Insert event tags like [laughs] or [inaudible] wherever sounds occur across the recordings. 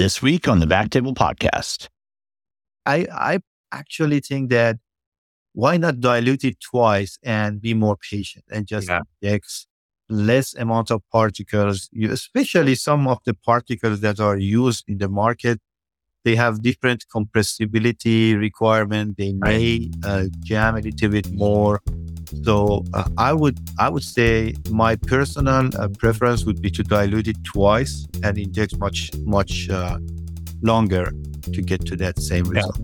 This week on the Back Table Podcast. I, I actually think that why not dilute it twice and be more patient and just yeah. inject less amount of particles, you, especially some of the particles that are used in the market. They have different compressibility requirement. They may uh, jam a little bit more. So uh, I would I would say my personal uh, preference would be to dilute it twice and inject much much uh, longer to get to that same result.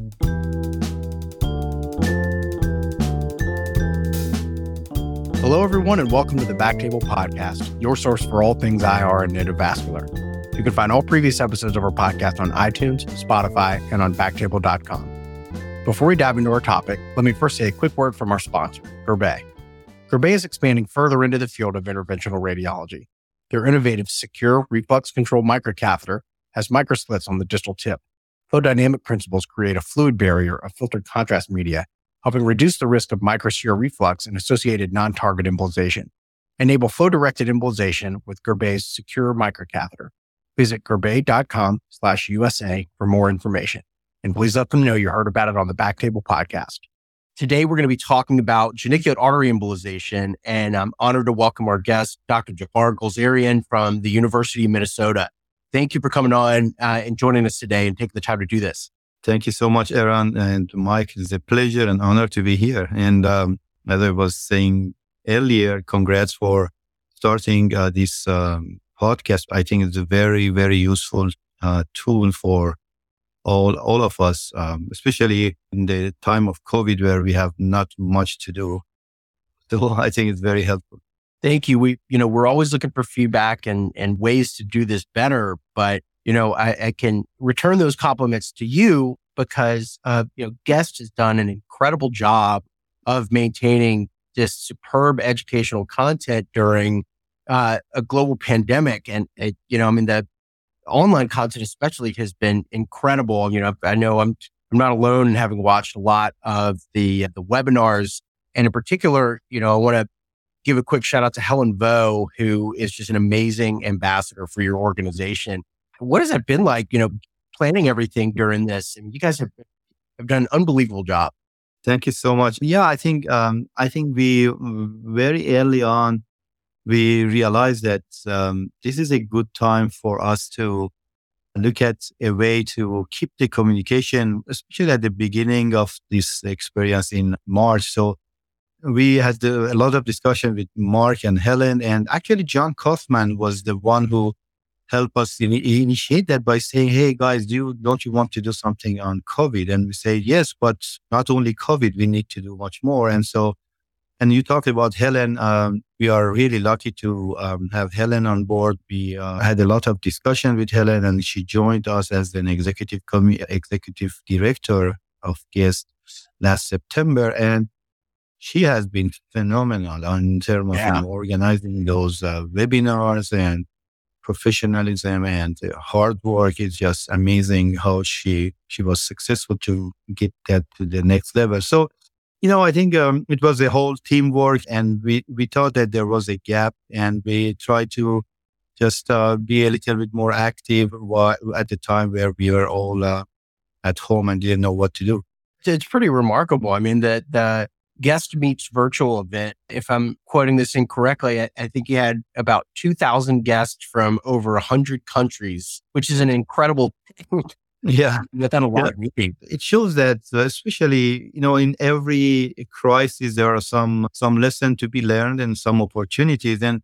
Hello, everyone, and welcome to the Backtable Podcast, your source for all things IR and endovascular. You can find all previous episodes of our podcast on iTunes, Spotify, and on backtable.com. Before we dive into our topic, let me first say a quick word from our sponsor, Guerbet. Guerbet is expanding further into the field of interventional radiology. Their innovative, secure, reflux control microcatheter has microslits on the distal tip. Flow dynamic principles create a fluid barrier of filtered contrast media helping reduce the risk of microsphere reflux and associated non-target embolization. Enable flow-directed embolization with Guerbet's SeQure microcatheter. Visit guerbet.com slash USA for more information. And please let them know you heard about it on the Back Table podcast. Today, we're going to be talking about geniculate artery embolization, and I'm honored to welcome our guest, Dr. Jafar Golzarian from the University of Minnesota. Thank you for coming on uh, and joining us today and taking the time to do this. Thank you so much, Aaron and Mike. It's a pleasure and honor to be here. And um, as I was saying earlier, congrats for starting uh, this um, podcast. I think it's a very, very useful uh, tool for all all of us, um, especially in the time of COVID where we have not much to do. [laughs] So I think it's very helpful. Thank you. We, you know, we're always looking for feedback and and ways to do this better, but you know, I, I can return those compliments to you because, uh, you know, GEST has done an incredible job of maintaining this superb educational content during uh, a global pandemic. And, it, you know, I mean, the online content especially has been incredible. You know, I know I'm, I'm not alone in having watched a lot of the, the webinars. And in particular, you know, I want to give a quick shout out to Helen Vo, who is just an amazing ambassador for your organization. What has that been like, you know, planning everything during this? I mean, you guys have, have done an unbelievable job. Thank you so much. Yeah, I think, um, I think we very early on, we realized that um, this is a good time for us to look at a way to keep the communication, especially at the beginning of this experience in March. So we had a lot of discussion with Mark and Helen, and actually John Kaufman was the one who helped us in, initiate that by saying, "Hey guys, do you, don't you want to do something on COVID?" And we say, "Yes, but not only COVID, we need to do much more." And so, and you talked about Helen. Um, we are really lucky to um, have Helen on board. We uh, had a lot of discussion with Helen, and she joined us as an executive com- executive director of GEST last September, and she has been phenomenal in terms of yeah. you know, organizing those uh, webinars and professionalism and hard work is just amazing how she she was successful to get that to the next level so you know i think um, it was a whole teamwork and we we thought that there was a gap and we tried to just uh, be a little bit more active at the time where we were all uh, at home and didn't know what to do it's pretty remarkable i mean that the GEST meets virtual event. If I'm quoting this incorrectly, I, I think you had about 2,000 guests from over 100 countries, which is an incredible [laughs] Yeah. Without a lot yeah. It shows that uh, especially, you know, in every crisis, there are some, some lesson to be learned and some opportunities. And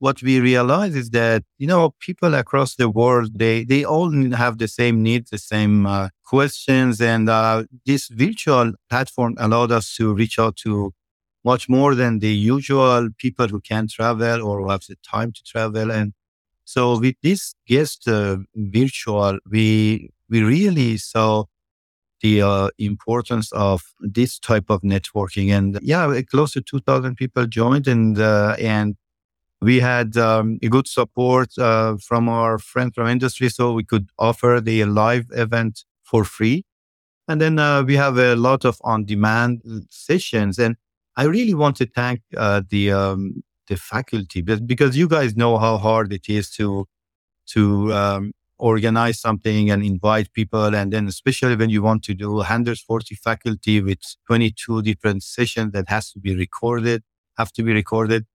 what we realize is that you know people across the world they they all have the same needs the same uh, questions and uh, this virtual platform allowed us to reach out to much more than the usual people who can travel or who have the time to travel and so with this GEST uh, virtual we we really saw the uh, importance of this type of networking and yeah close to 2000 people joined and uh, and we had um, a good support uh, from our friend from industry, so we could offer the live event for free. And then uh, we have a lot of on-demand sessions. And I really want to thank uh, the um, the faculty because you guys know how hard it is to to um, organize something and invite people. And then especially when you want to do 140 faculty with 22 different sessions that has to be recorded, have to be recorded.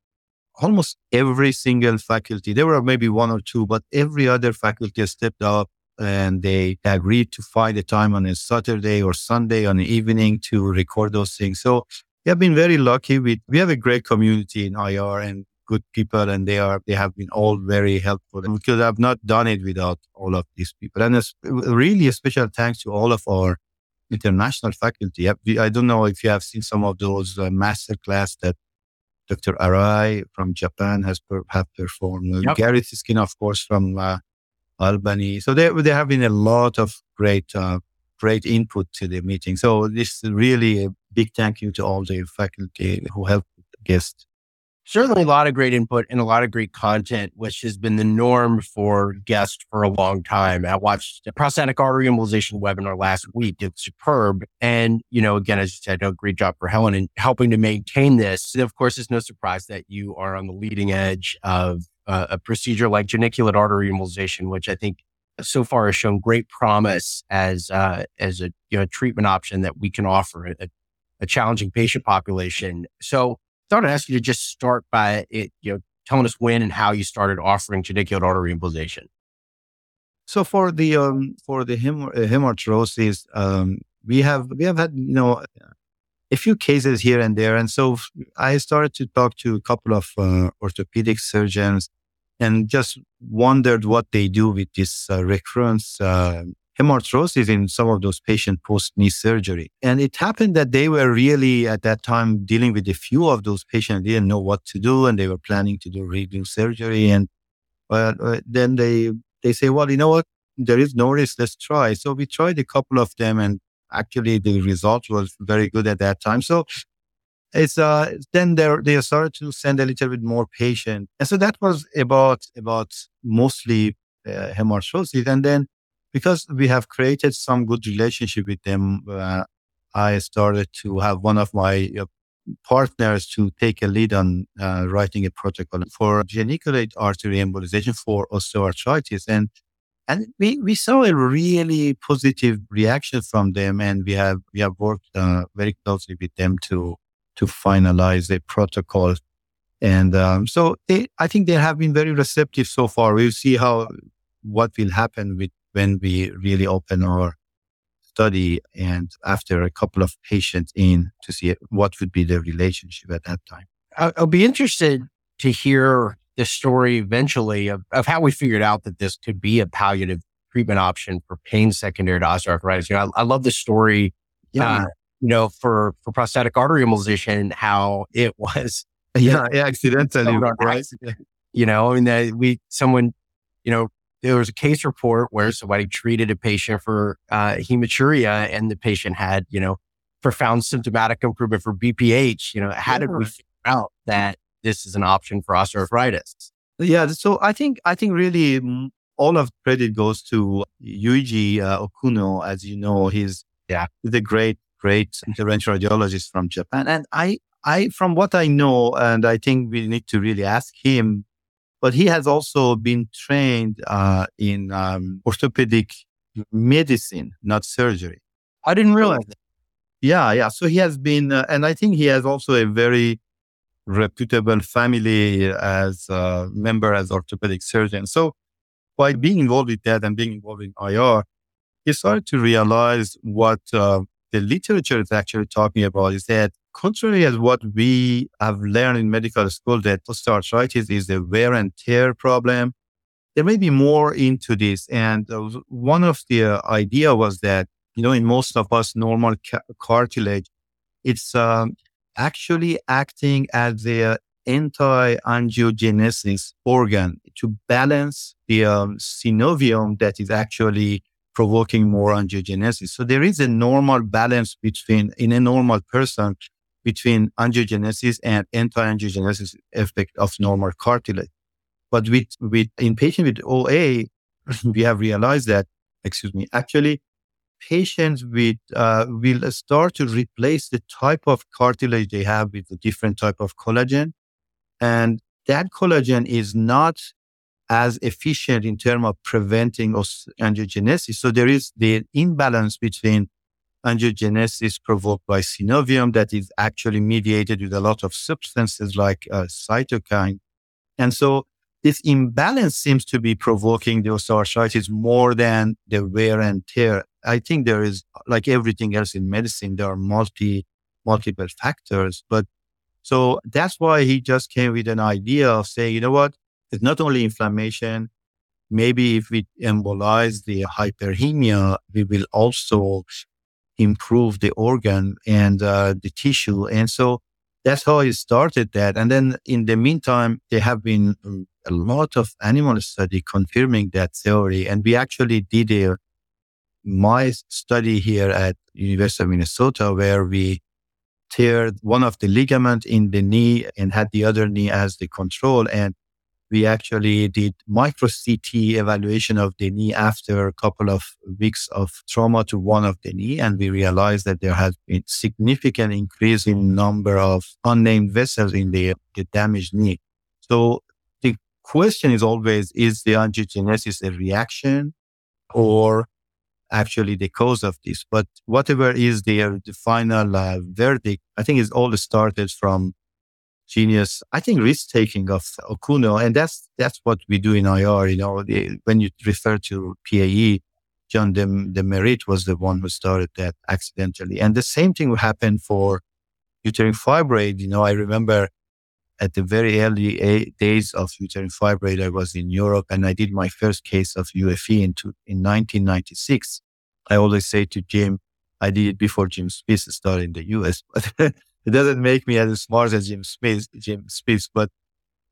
Almost every single faculty, there were maybe one or two, but every other faculty stepped up and they agreed to find a time on a Saturday or Sunday on the evening to record those things. So we have been very lucky with, we have a great community in IR and good people and they are, they have been all very helpful. because I've not done it without all of these people. And it's really a special thanks to all of our international faculty. I don't know if you have seen some of those uh, master class that Dr. Arai from Japan has per, have performed. Yep. Gary Siskin, of course, from uh, Albany. So there, there have been a lot of great, uh, great input to the meeting. So this is really a big thank you to all the faculty who helped the guests certainly a lot of great input and a lot of great content, which has been the norm for guests for a long time. I watched a prostatic artery embolization webinar last week. It's superb. And, you know, again, as you said, a great job for Helen in helping to maintain this. And of course, it's no surprise that you are on the leading edge of uh, a procedure like geniculate artery embolization, which I think so far has shown great promise as, uh, as a you know, treatment option that we can offer a, a challenging patient population. So thought I'd ask you to just start by it, you know, telling us when and how you started offering geniculate artery embolization. So for the um, for the hem- uh, hemarthrosis, um, we have we have had you know a few cases here and there, and so I started to talk to a couple of uh, orthopedic surgeons, and just wondered what they do with this uh, recurrence uh, hemarthrosis in some of those patients post knee surgery. And it happened that they were really at that time dealing with a few of those patients, didn't know what to do and they were planning to do redo surgery. And uh, then they, they say, well, you know what? There is no risk. Let's try. So we tried a couple of them and actually the result was very good at that time. So it's uh then they they started to send a little bit more patient and so that was about about mostly uh, hemarthrosis and then because we have created some good relationship with them, uh, I started to have one of my uh, partners to take a lead on uh, writing a protocol for geniculate artery embolization for osteoarthritis. And and we, we saw a really positive reaction from them, and we have we have worked uh, very closely with them to to finalize a protocol. And um, so they, I think they have been very receptive so far. We'll see how what will happen with when we really open our study and after a couple of patients in to see what would be the relationship at that time. I'll be interested to hear the story eventually of, of how we figured out that this could be a palliative treatment option for pain secondary to osteoarthritis. You know, I, I love the story, yeah. Uh, you know, for, for prostatic artery embolization, how it [laughs] was. Yeah, yeah, accidentally, right? Accident. You know, I mean, that we, someone, you know, there was a case report where somebody treated a patient for uh, hematuria and the patient had, you know, profound symptomatic improvement for BPH. You know, how yeah. did we figure out that this is an option for osteoarthritis? Yeah. So I think, I think really all of credit goes to Yuji uh, Okuno. As you know, he's, yeah, the great, great interventional radiologist from Japan. And I, I, from what I know, and I think we need to really ask him but he has also been trained uh, in um, orthopedic medicine, not surgery. I didn't realize that. Yeah, yeah. So he has been, uh, and I think he has also a very reputable family as a member as orthopedic surgeon. So by being involved with that and being involved in IR, he started to realize what uh, the literature is actually talking about is that contrary as what we have learned in medical school that osteoarthritis is a wear and tear problem, there may be more into this. And uh, one of the uh, idea was that, you know, in most of us normal ca- cartilage, it's um, actually acting as the anti-angiogenesis organ to balance the um, synovium that is actually provoking more angiogenesis. So there is a normal balance between, in a normal person, between angiogenesis and anti-angiogenesis effect of normal cartilage. But with, with, in patient with OA, [laughs] we have realized that, excuse me, actually patients with, uh, will start to replace the type of cartilage they have with a different type of collagen. And that collagen is not as efficient in terms of preventing angiogenesis. So there is the imbalance between angiogenesis provoked by synovium that is actually mediated with a lot of substances like uh, cytokine. And so this imbalance seems to be provoking the osteoarthritis more than the wear and tear. I think there is, like everything else in medicine, there are multi, multiple factors. But so that's why he just came with an idea of saying, you know what? It's not only inflammation. Maybe if we embolize the hyperemia, we will also improve the organ and uh, the tissue. And so that's how he started that. And then in the meantime, there have been a lot of animal study confirming that theory. And we actually did a my study here at University of Minnesota where we teared one of the ligament in the knee and had the other knee as the control. And we actually did micro CT evaluation of the knee after a couple of weeks of trauma to one of the knee. And we realized that there has been significant increase in number of unnamed vessels in the, the damaged knee. So the question is always, is the angiogenesis a reaction or actually the cause of this? But whatever is the, the final uh, verdict, I think it all started from genius, I think, risk taking of Okuno. And that's, that's what we do in IR. You know, the, when you refer to PAE, John de, DeMeritt was the one who started that accidentally. And the same thing happened for uterine fibroid. You know, I remember at the very early a- days of uterine fibroid, I was in Europe and I did my first case of UFE in, in 1996. I always say to Jim, I did it before Jim Smith started in the US, but [laughs] it doesn't make me as smart as Jim Smith, Jim Smith, but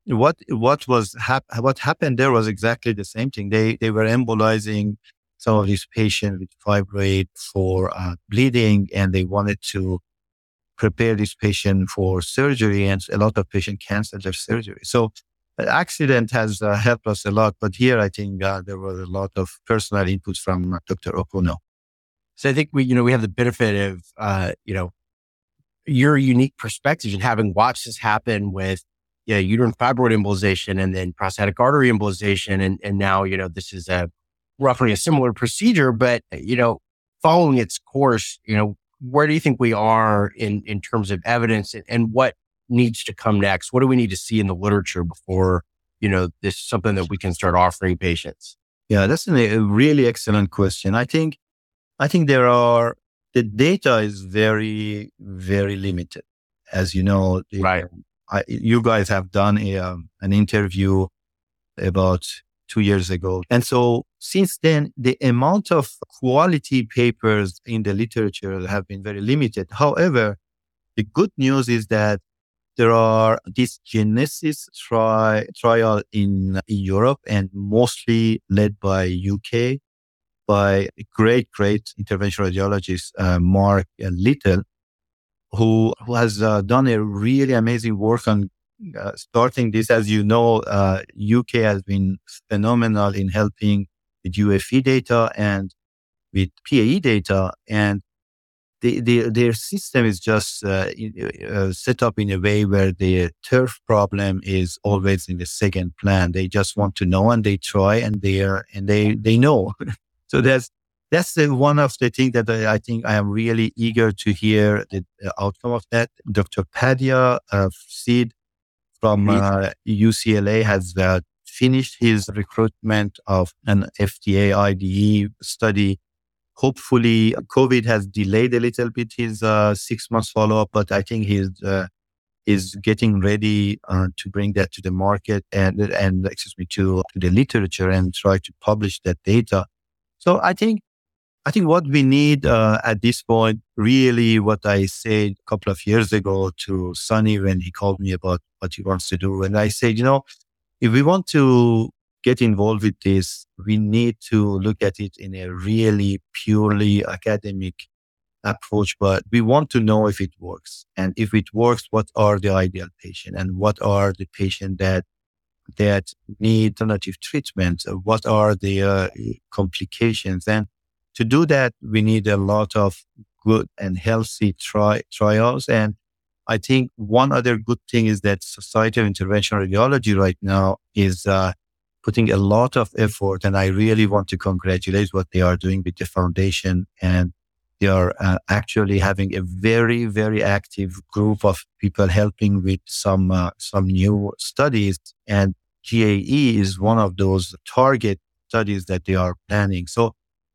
what what was hap- what happened there was exactly the same thing. They they were embolizing some of these patients with fibroid for uh, bleeding, and they wanted to prepare this patient for surgery, and a lot of patients canceled their surgery. So the accident has uh, helped us a lot, but here I think uh, there was a lot of personal input from Dr. Okuno. So I think we, you know, we have the benefit of, uh, you know, your unique perspective and having watched this happen with yeah, uterine fibroid embolization and then prostatic artery embolization. And, and now, you know, this is a roughly a similar procedure, but, eh, you know, following its course, you know, where do you think we are in, in terms of evidence and, and what needs to come next? What do we need to see in the literature before, you know, this is something that we can start offering patients? Yeah, that's a really excellent question. I think, I think there are the data is very, very limited. As you know, right. I, you guys have done a, um, an interview about two years ago. And so since then, the amount of quality papers in the literature have been very limited. However, the good news is that there are this Genesis tri- trial in, in Europe and mostly led by UK by a great, great interventional radiologist, uh, Mark Little, who, who has uh, done a really amazing work on uh, starting this. As you know, UK uh, has been phenomenal in helping with UFE data and with PAE data. And the, the, their system is just uh, uh, set up in a way where the turf problem is always in the second plan. They just want to know and they try and they are, and they, they know. [laughs] So that's that's the, one of the things that I, I, think I am really eager to hear the, outcome of that. Dr. Padia uh, Sid from uh, UCLA has uh, finished his recruitment of an FDA IDE study. Hopefully, COVID has delayed a little bit his uh, six months follow up, but I think he's uh, is getting ready uh, to bring that to the market and and excuse me to, to the literature and try to publish that data. So I think, I think what we need uh, at this point, really what I said a couple of years ago to Sonny when he called me about what he wants to do. And I said, you know, if we want to get involved with this, we need to look at it in a really purely academic approach, but we want to know if it works. And if it works, what are the ideal patient and what are the patient that that need alternative treatments? What are the uh, complications? And to do that, we need a lot of good and healthy tri- trials. And I think one other good thing is that Society of Interventional Radiology right now is uh, putting a lot of effort. And I really want to congratulate what they are doing with the foundation. And are uh, actually having a very, very active group of people helping with some, uh, some new studies. And GAE is one of those target studies that they are planning. So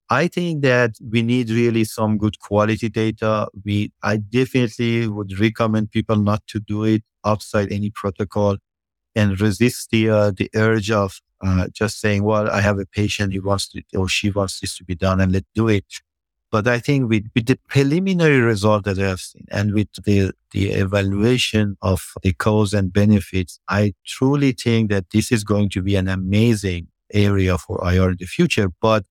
I think that we need really some good quality data. We, I definitely would recommend people not to do it outside any protocol and resist the, uh, the urge of uh, just saying, well, I have a patient, he wants to, or she wants this to be done and let's do it. But I think with, with the preliminary result that I have seen and with the, the evaluation of the cause and benefits, I truly think that this is going to be an amazing area for IR in the future. But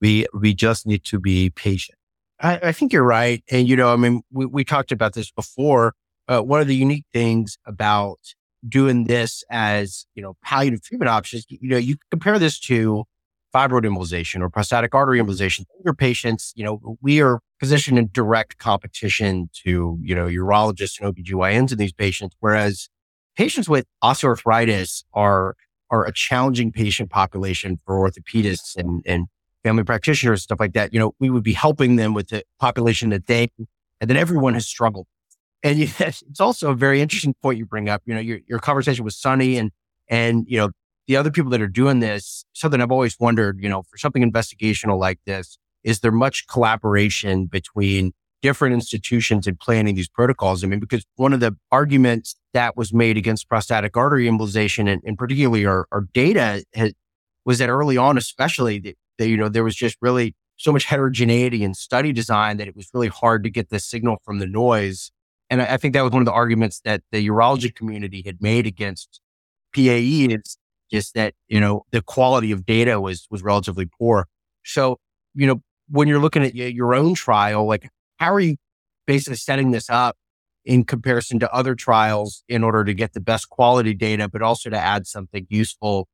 we, we just need to be patient. I, I think you're right. And, you know, I mean, we, we talked about this before. Uh, one of the unique things about doing this as, you know, palliative treatment options, you know, you compare this to fibroid embolization or prostatic artery mm-hmm. embolization. Your patients, you know, we are positioned in direct competition to, you know, urologists and OBGYNs in these patients, whereas patients with osteoarthritis are are a challenging patient population for orthopedists and, and family practitioners, stuff like that. You know, we would be helping them with the population that they and then everyone has struggled and [laughs] it's also a very interesting point you bring up. You know, your, your conversation with Sunny and, and, you know, the other people that are doing this, something I've always wondered, you know, for something investigational like this, is there much collaboration between different institutions in planning these protocols? I mean, because one of the arguments that was made against prostatic artery embolization and, and particularly our, our data has, was that early on, especially that, that, you know, there was just really so much heterogeneity in study design that it was really hard to get the signal from the noise and I, I think that was one of the arguments that the urology community had made against PAE is just that, you know, the quality of data was, was relatively poor. So, you know, when you're looking at your own trial, like how are you basically setting this up in comparison to other trials in order to get the best quality data, but also to add something useful,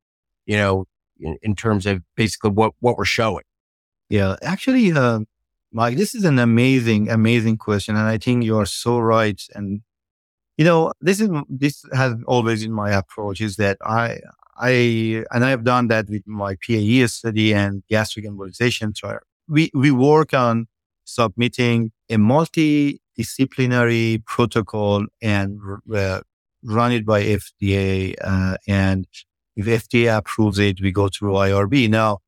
you know, in, in terms of basically what, what we're showing? Yeah, actually, uh, Mike, this is an amazing, amazing question. And I think you are so right. And, you know, this is, this has always been my approach is that I, I, and I have done that with my PAE study and gastric embolization trial. We, we work on submitting a multidisciplinary protocol and uh, run it by FDA. Uh, and if FDA approves it, we go through IRB. Now,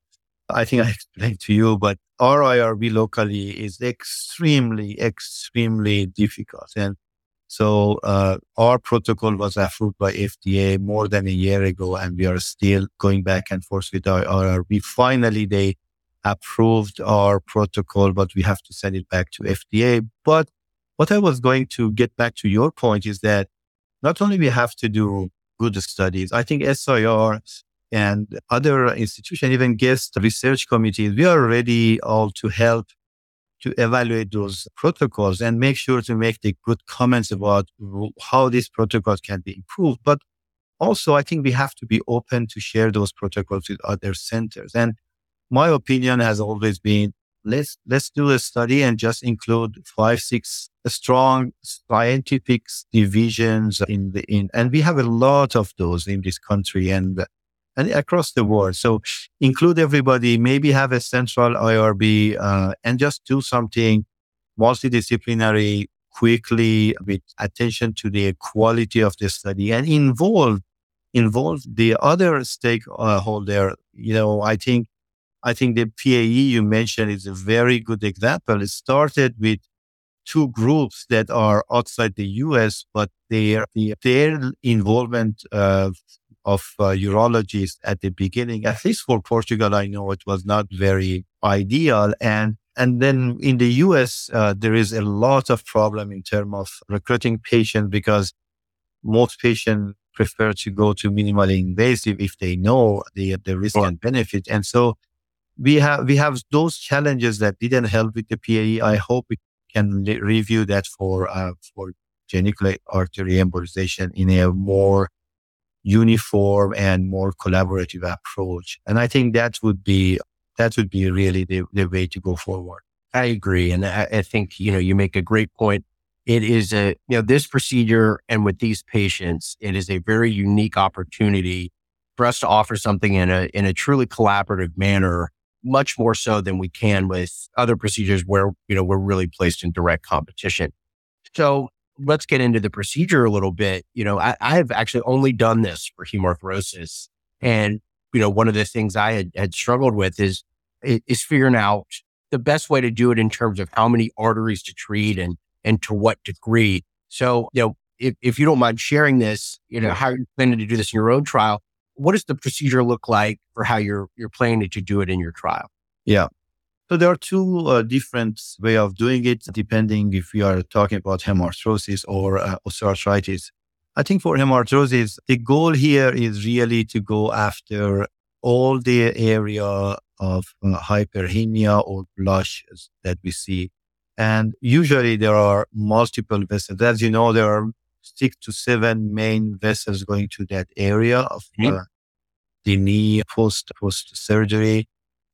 I think I [laughs] explained to you, but our IRB locally is extremely, extremely difficult. And so uh, our protocol was approved by FDA more than a year ago, and we are still going back and forth with our IRB. Finally, they approved our protocol, but we have to send it back to FDA. But what I was going to get back to your point is that not only we have to do good studies, I think SIR and other institutions, even GEST research committees, we are ready all to help to evaluate those protocols and make sure to make the good comments about how these protocols can be improved. But also, I think we have to be open to share those protocols with other centers. And my opinion has always been let's let's do a study and just include five six strong scientific divisions in the in and we have a lot of those in this country and and across the world. So include everybody, maybe have a central IRB uh, and just do something multidisciplinary quickly with attention to the quality of the study and involve involve the other stakeholder. You know, I think I think the PAE you mentioned is a very good example. It started with two groups that are outside the US, but their their involvement uh, of uh, urologists at the beginning, at least for Portugal, I know it was not very ideal. And and then in the US, uh, there is a lot of problem in terms of recruiting patients because most patients prefer to go to minimally invasive if they know the, the risk and benefit. And so we have, we have those challenges that didn't help with the PAE. I hope we can le- review that for, uh, for genicular artery embolization in a more uniform and more collaborative approach. And I think that would be, that would be really the, the way to go forward. I agree. And I, I think, you know, you make a great point. It is a, you know, this procedure and with these patients, it is a very unique opportunity for us to offer something in a in a truly collaborative manner, much more so than we can with other procedures where you know we're really placed in direct competition. So let's get into the procedure a little bit. You know, I, I have actually only done this for hemarthrosis, and you know, one of the things I had, had struggled with is is figuring out the best way to do it in terms of how many arteries to treat and and to what degree. So, you know, if, if you don't mind sharing this, you know, how you're planning to do this in your own trial, what does the procedure look like for how you're you're planning to do it in your trial? Yeah. So there are two uh, different way of doing it, depending if we are talking about hemarthrosis or uh, osteoarthritis. I think for hemarthrosis, the goal here is really to go after all the area of uh, hyperemia or blushes that we see. And usually there are multiple vessels. As you know, there are six to seven main vessels going to that area of mm-hmm. the knee post post surgery.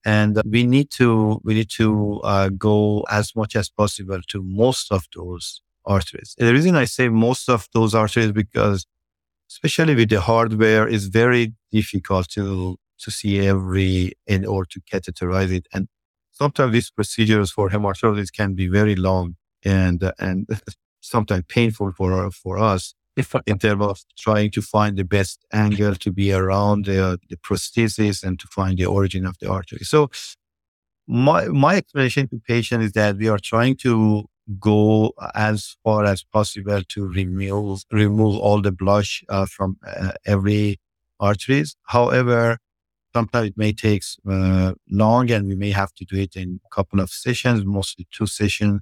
And we need to, we need to uh, go as much as possible to most of those arteries. And the reason I say most of those arteries because especially with the hardware, it's very difficult to, to see every in or to catheterize it. And sometimes these procedures for hemarthrosis can be very long and, uh, and [laughs] sometimes painful for, for us in terms of trying to find the best angle to be around the, the prosthesis and to find the origin of the artery. So my, my explanation to patient is that we are trying to go as far as possible to remove, remove all the blush uh, from uh, every arteries. However, sometimes it may take uh, long and we may have to do it in a couple of sessions, mostly two sessions.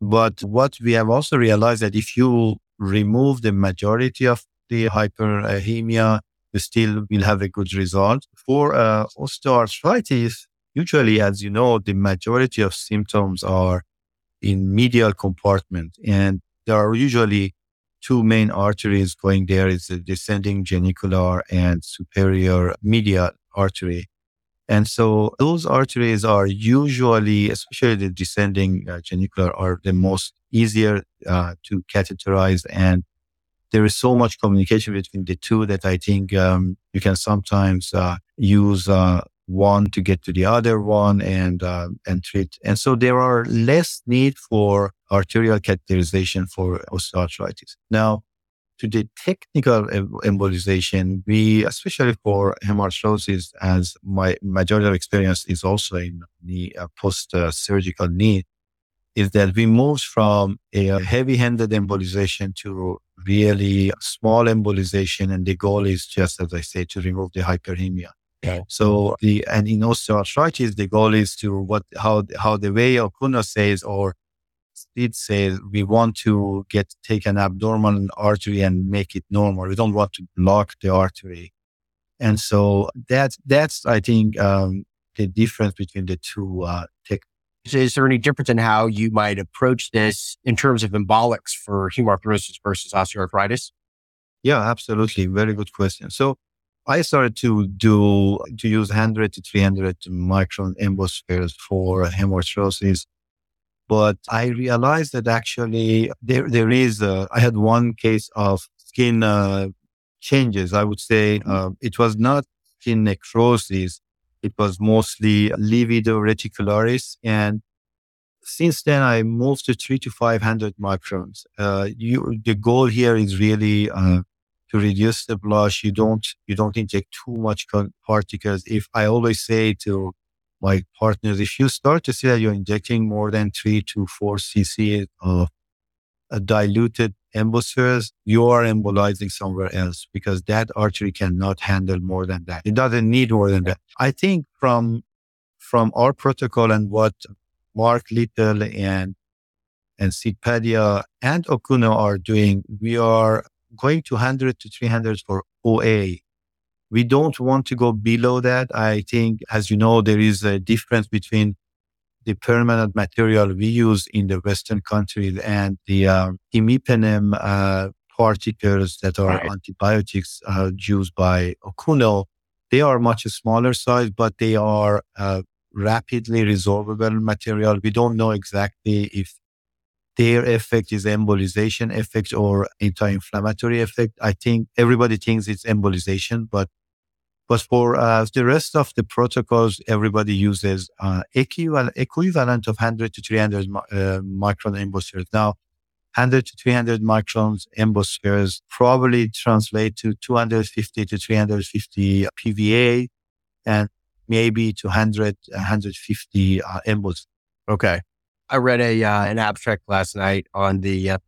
But what we have also realized that if you remove the majority of the hyperemia, you still will have a good result. For uh, osteoarthritis, usually, as you know, the majority of symptoms are in medial compartment, and there are usually two main arteries going there: is the descending genicular and superior medial artery. And so those arteries are usually, especially the descending uh, genicular, are the most easier uh, to catheterize. And there is so much communication between the two that I think um, you can sometimes uh, use uh, one to get to the other one and uh, and treat. And so there are less need for arterial catheterization for osteoarthritis. Now, to the technical embolization, we, especially for hemarthrosis, as my majority of experience is also in the uh, post-surgical knee, is that we moved from a heavy-handed embolization to really small embolization. And the goal is just, as I say, to remove the hyperemia. Okay. So the, and in osteoarthritis, the goal is to what, how, how the way Okuno says, or it say we want to get take an abnormal artery and make it normal. We don't want to block the artery. And so that's, that's, I think, um, the difference between the two, uh, techniques. Is there any difference in how you might approach this in terms of embolics for hemarthrosis versus osteoarthritis? Yeah, absolutely. Very good question. So I started to do, to use 100 to 300 micron embospheres for hemarthrosis but I realized that actually there, there is, a, I had one case of skin uh, changes. I would say mm-hmm. uh, it was not skin necrosis. It was mostly livedo reticularis. And since then, I moved to three to 500 microns. Uh, you, the goal here is really uh, to reduce the blush. You don't, you don't inject too much particles. If I always say to my partners, if you start to see that you're injecting more than three to four cc of diluted embospheres, you are embolizing somewhere else because that artery cannot handle more than that. It doesn't need more than that. I think from, from our protocol and what Mark Little and, and Sid Padia and Okuno are doing, we are going to 100 to 300 for OA we don't want to go below that. I think, as you know, there is a difference between the permanent material we use in the Western countries and the uh, imipenem uh, particles that are right. antibiotics uh, used by Okuno. They are much smaller size, but they are uh, rapidly resorbable material. We don't know exactly if their effect is embolization effect or anti-inflammatory effect. I think everybody thinks it's embolization, but But for uh, the rest of the protocols, everybody uses uh, equivalent, equivalent of 100 to 300 uh, micron embospheres. Now, 100 to 300 microns embospheres probably translate to 250 to 350 PVA and maybe to 100, 150 uh. Okay. I read a uh, an abstract last night on the uh,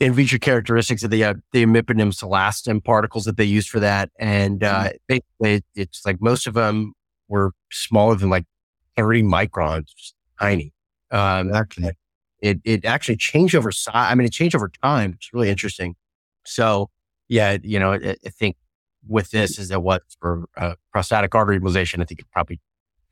in vitro characteristics of the uh, the imipenem cilastatin particles that they use for that, and uh, mm-hmm. basically it's like most of them were smaller than like 30 microns, tiny. Um, exactly. It it actually changed over size. I mean, it changed over time. It's really interesting. So yeah, you know, I, I think with this is that what for uh, prostatic artery embolization, I think it probably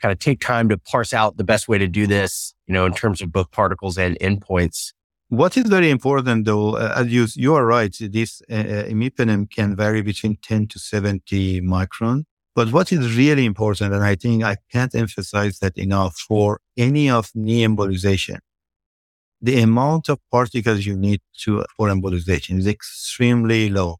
kind of take time to parse out the best way to do this, you know, in terms of both particles and endpoints. What is very important though, uh, as you, you are right, this uh, uh imipenem can vary between 10 to 70 micron. But what is really important, and I think I can't emphasize that enough for any of knee embolization, the amount of particles you need to for embolization is extremely low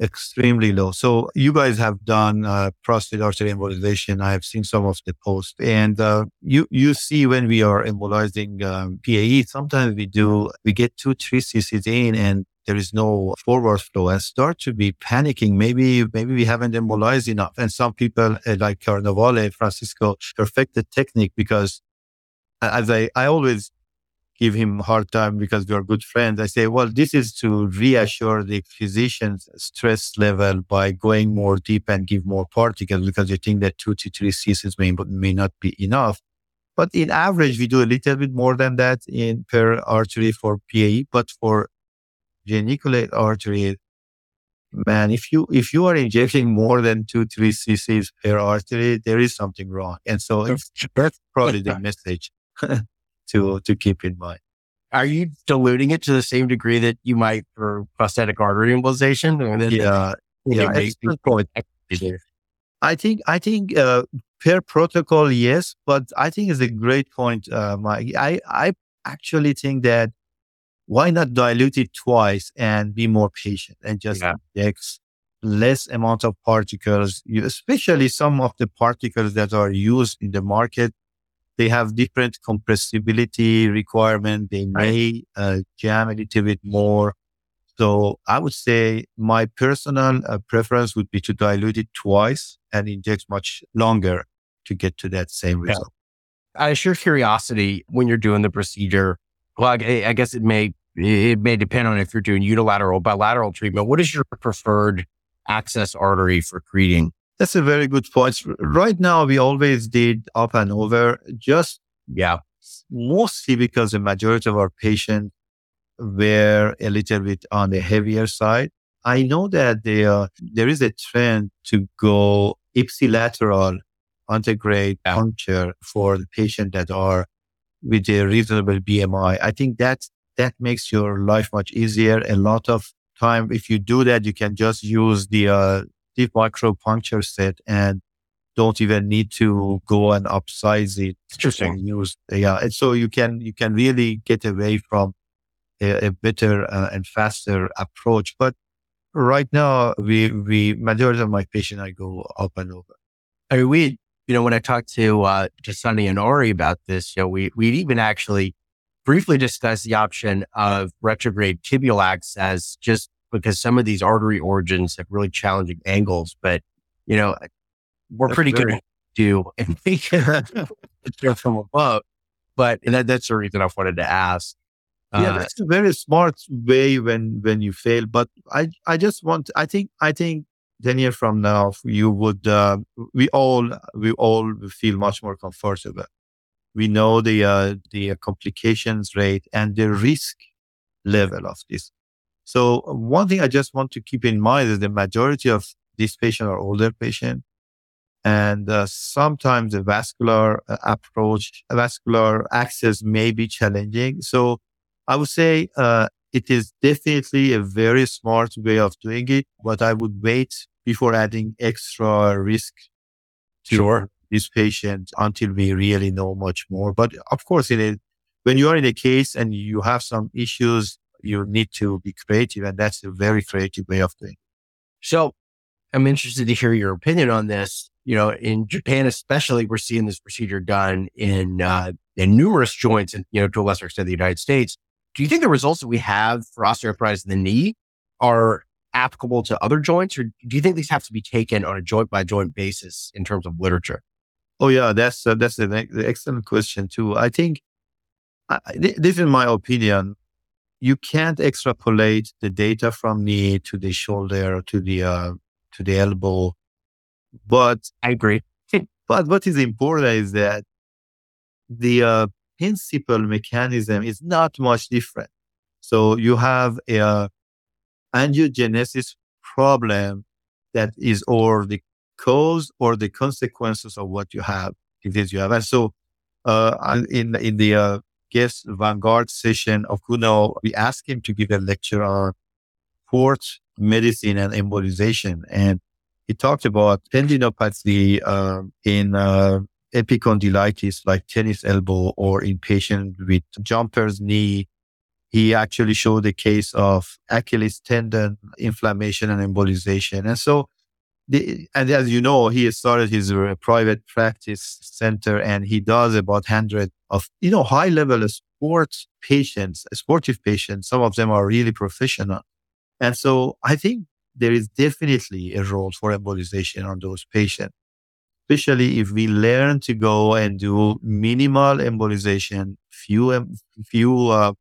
extremely low. So you guys have done uh, prostate artery embolization. I have seen some of the posts, and uh, you you see when we are embolizing um, PAE, sometimes we do we get two three cc's in, and there is no forward flow, and start to be panicking. Maybe maybe we haven't embolized enough, and some people uh, like Carnevale, Francisco, perfect the technique because as I I always give him hard time because we are good friends. I say, well, this is to reassure the physician's stress level by going more deep and give more particles because you think that two to three cc's may, may not be enough. But in average, we do a little bit more than that in per artery for PAE, but for geniculate artery, man, if you if you are injecting more than two three cc's per artery, there is something wrong. And so that's probably the [laughs] message. [laughs] to to keep in mind. Are you diluting it to the same degree that you might for prostatic artery embolization? yeah, yeah. I think I think uh, per protocol, yes, but I think it's a great point, uh, Mike. I I actually think that why not dilute it twice and be more patient and just yeah. inject less amount of particles, you, especially some of the particles that are used in the market they have different compressibility requirement. They may uh, jam a little bit more. So I would say my personal uh, preference would be to dilute it twice and inject much longer to get to that same result. Out of sheer curiosity, when you're doing the procedure, well, I, I guess it may it may depend on if you're doing unilateral, bilateral treatment. What is your preferred access artery for creating? That's a very good point. Right now, we always did up and over, just yeah, mostly because the majority of our patients were a little bit on the heavier side. I know that there, uh, there is a trend to go ipsilateral antegrade yeah. puncture for the patient that are with a reasonable BMI. I think that that makes your life much easier. A lot of time, if you do that, you can just use the uh, deep micro puncture set and don't even need to go and upsize it. Interesting. Use yeah, and so you can you can really get away from a, a better uh, and faster approach. But right now, we we majority of my patients I go up and over. I mean, we you know when I talked to uh, to Sunny and Ori about this, you know, we we even actually briefly discussed the option of retrograde tibial access just because some of these artery origins have really challenging angles, but you know, we're that's pretty very... good do and we can [laughs] from above. But that, that's the reason I wanted to ask. Yeah, uh, that's a very smart way when when you fail. But I I just want I think I think ten years from now you would uh, we all we all feel much more comfortable. We know the uh, the complications rate and the risk level of this. So one thing I just want to keep in mind is the majority of these patients are older patients. And uh, sometimes the vascular uh, approach, vascular access may be challenging. So I would say uh, it is definitely a very smart way of doing it, but I would wait before adding extra risk to sure. this patient until we really know much more. But of course, in a, when you are in a case and you have some issues you need to be creative. And that's a very creative way of doing. So I'm interested to hear your opinion on this. You know, in Japan, especially, we're seeing this procedure done in uh, in numerous joints, and you know, to a lesser extent, the United States. Do you think the results that we have for osteoarthritis in the knee are applicable to other joints, or do you think these have to be taken on a joint by joint basis in terms of literature? Oh yeah, that's uh, that's an excellent question too. I think uh, this is my opinion. You can't extrapolate the data from knee to the shoulder to the uh, to the elbow, but I agree. [laughs] but what is important is that the uh, principal mechanism is not much different. So you have a uh, angiogenesis problem that is or the cause or the consequences of what you have, disease you have. And so, uh, in, in the, uh, GEST vanguard session of Okuno, we asked him to give a lecture on sports medicine and embolization. And he talked about tendinopathy, uh, in, uh, epicondylitis like tennis elbow or in patient with jumper's knee he actually showed a case of Achilles tendon inflammation and embolization. And so, the, and as you know, he started his uh, private practice center and he does about 100 of, you know, high level sports patients, sportive patients. Some of them are really professional. And so I think there is definitely a role for embolization on those patients, especially if we learn to go and do minimal embolization, few, few uh,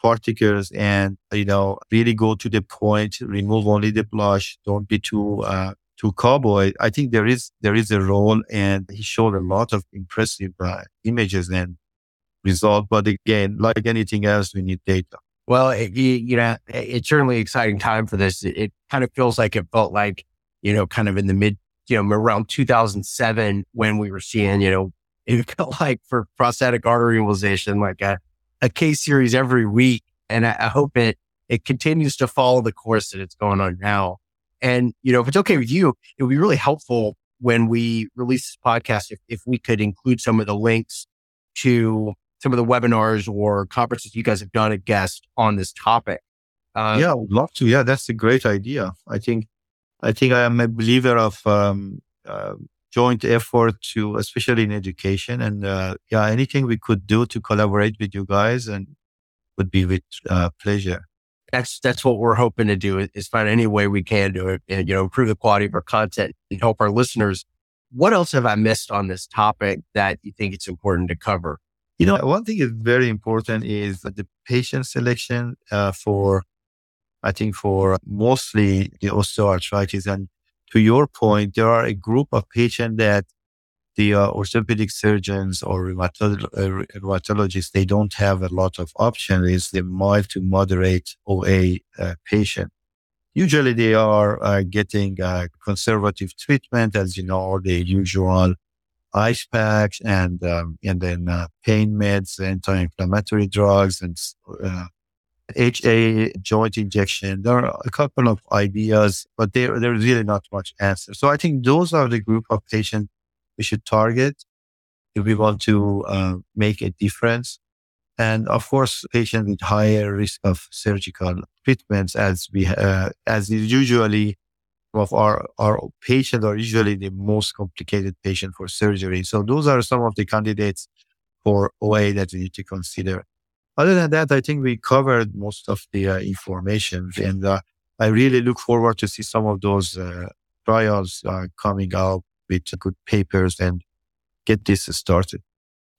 particles and, you know, really go to the point, remove only the blush. Don't be too, uh, too cowboy. I think there is, there is a role and he showed a lot of impressive uh, images and result. But again, like anything else, we need data. Well, it, you know, it's certainly exciting time for this. It, it kind of feels like it felt like, you know, kind of in the mid, you know, around 2007 when we were seeing, you know, [laughs] it felt like for prostatic artery embolization, like a, a case series every week. And I, I hope it, it continues to follow the course that it's going on now. And, you know, if it's okay with you, it would be really helpful when we release this podcast if, if we could include some of the links to some of the webinars or conferences you guys have done at GEST on this topic. Uh, yeah, I would love to. Yeah, that's a great idea. I think, I think I am a believer of um, uh, joint effort to, especially in education. And uh, yeah, anything we could do to collaborate with you guys and would be with uh, pleasure. That's that's what we're hoping to do is find any way we can do it and you know improve the quality of our content and help our listeners. What else have I missed on this topic that you think it's important to cover? You know, one thing is very important is the patient selection uh, for, I think, for mostly the osteoarthritis and to your point, there are a group of patients that the uh, orthopedic surgeons or uh, rheumatologists, they don't have a lot of options. It's the mild to moderate OA uh, patient. Usually they are uh, getting uh, conservative treatment, as you know, the usual ice packs and, um, and then pain meds, anti-inflammatory drugs and HA joint injection. There are a couple of ideas, but there, there's really not much answer. So I think those are the group of patients we should target if we want to uh, make a difference. And of course, patients with higher risk of surgical treatments, as we, uh, as is usually of our, our patients are usually the most complicated patient for surgery. So those are some of the candidates for OA that we need to consider other than that, I think we covered most of the uh, information, and uh, I really look forward to see some of those uh, trials uh, coming out with good papers and get this started.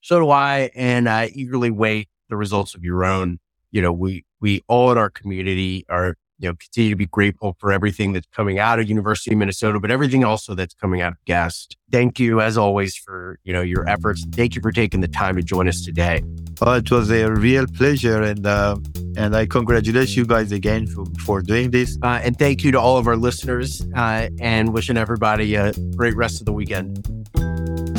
So do I, and I eagerly wait the results of your own. You know, we we all in our community are you know, continue to be grateful for everything that's coming out of University of Minnesota, but everything also that's coming out of GEST. Thank you, as always, for you know your efforts. Thank you for taking the time to join us today. Well, it was a real pleasure, and uh, and I congratulate you guys again for, for doing this. Uh, and thank you to all of our listeners, uh, and wishing everybody a great rest of the weekend.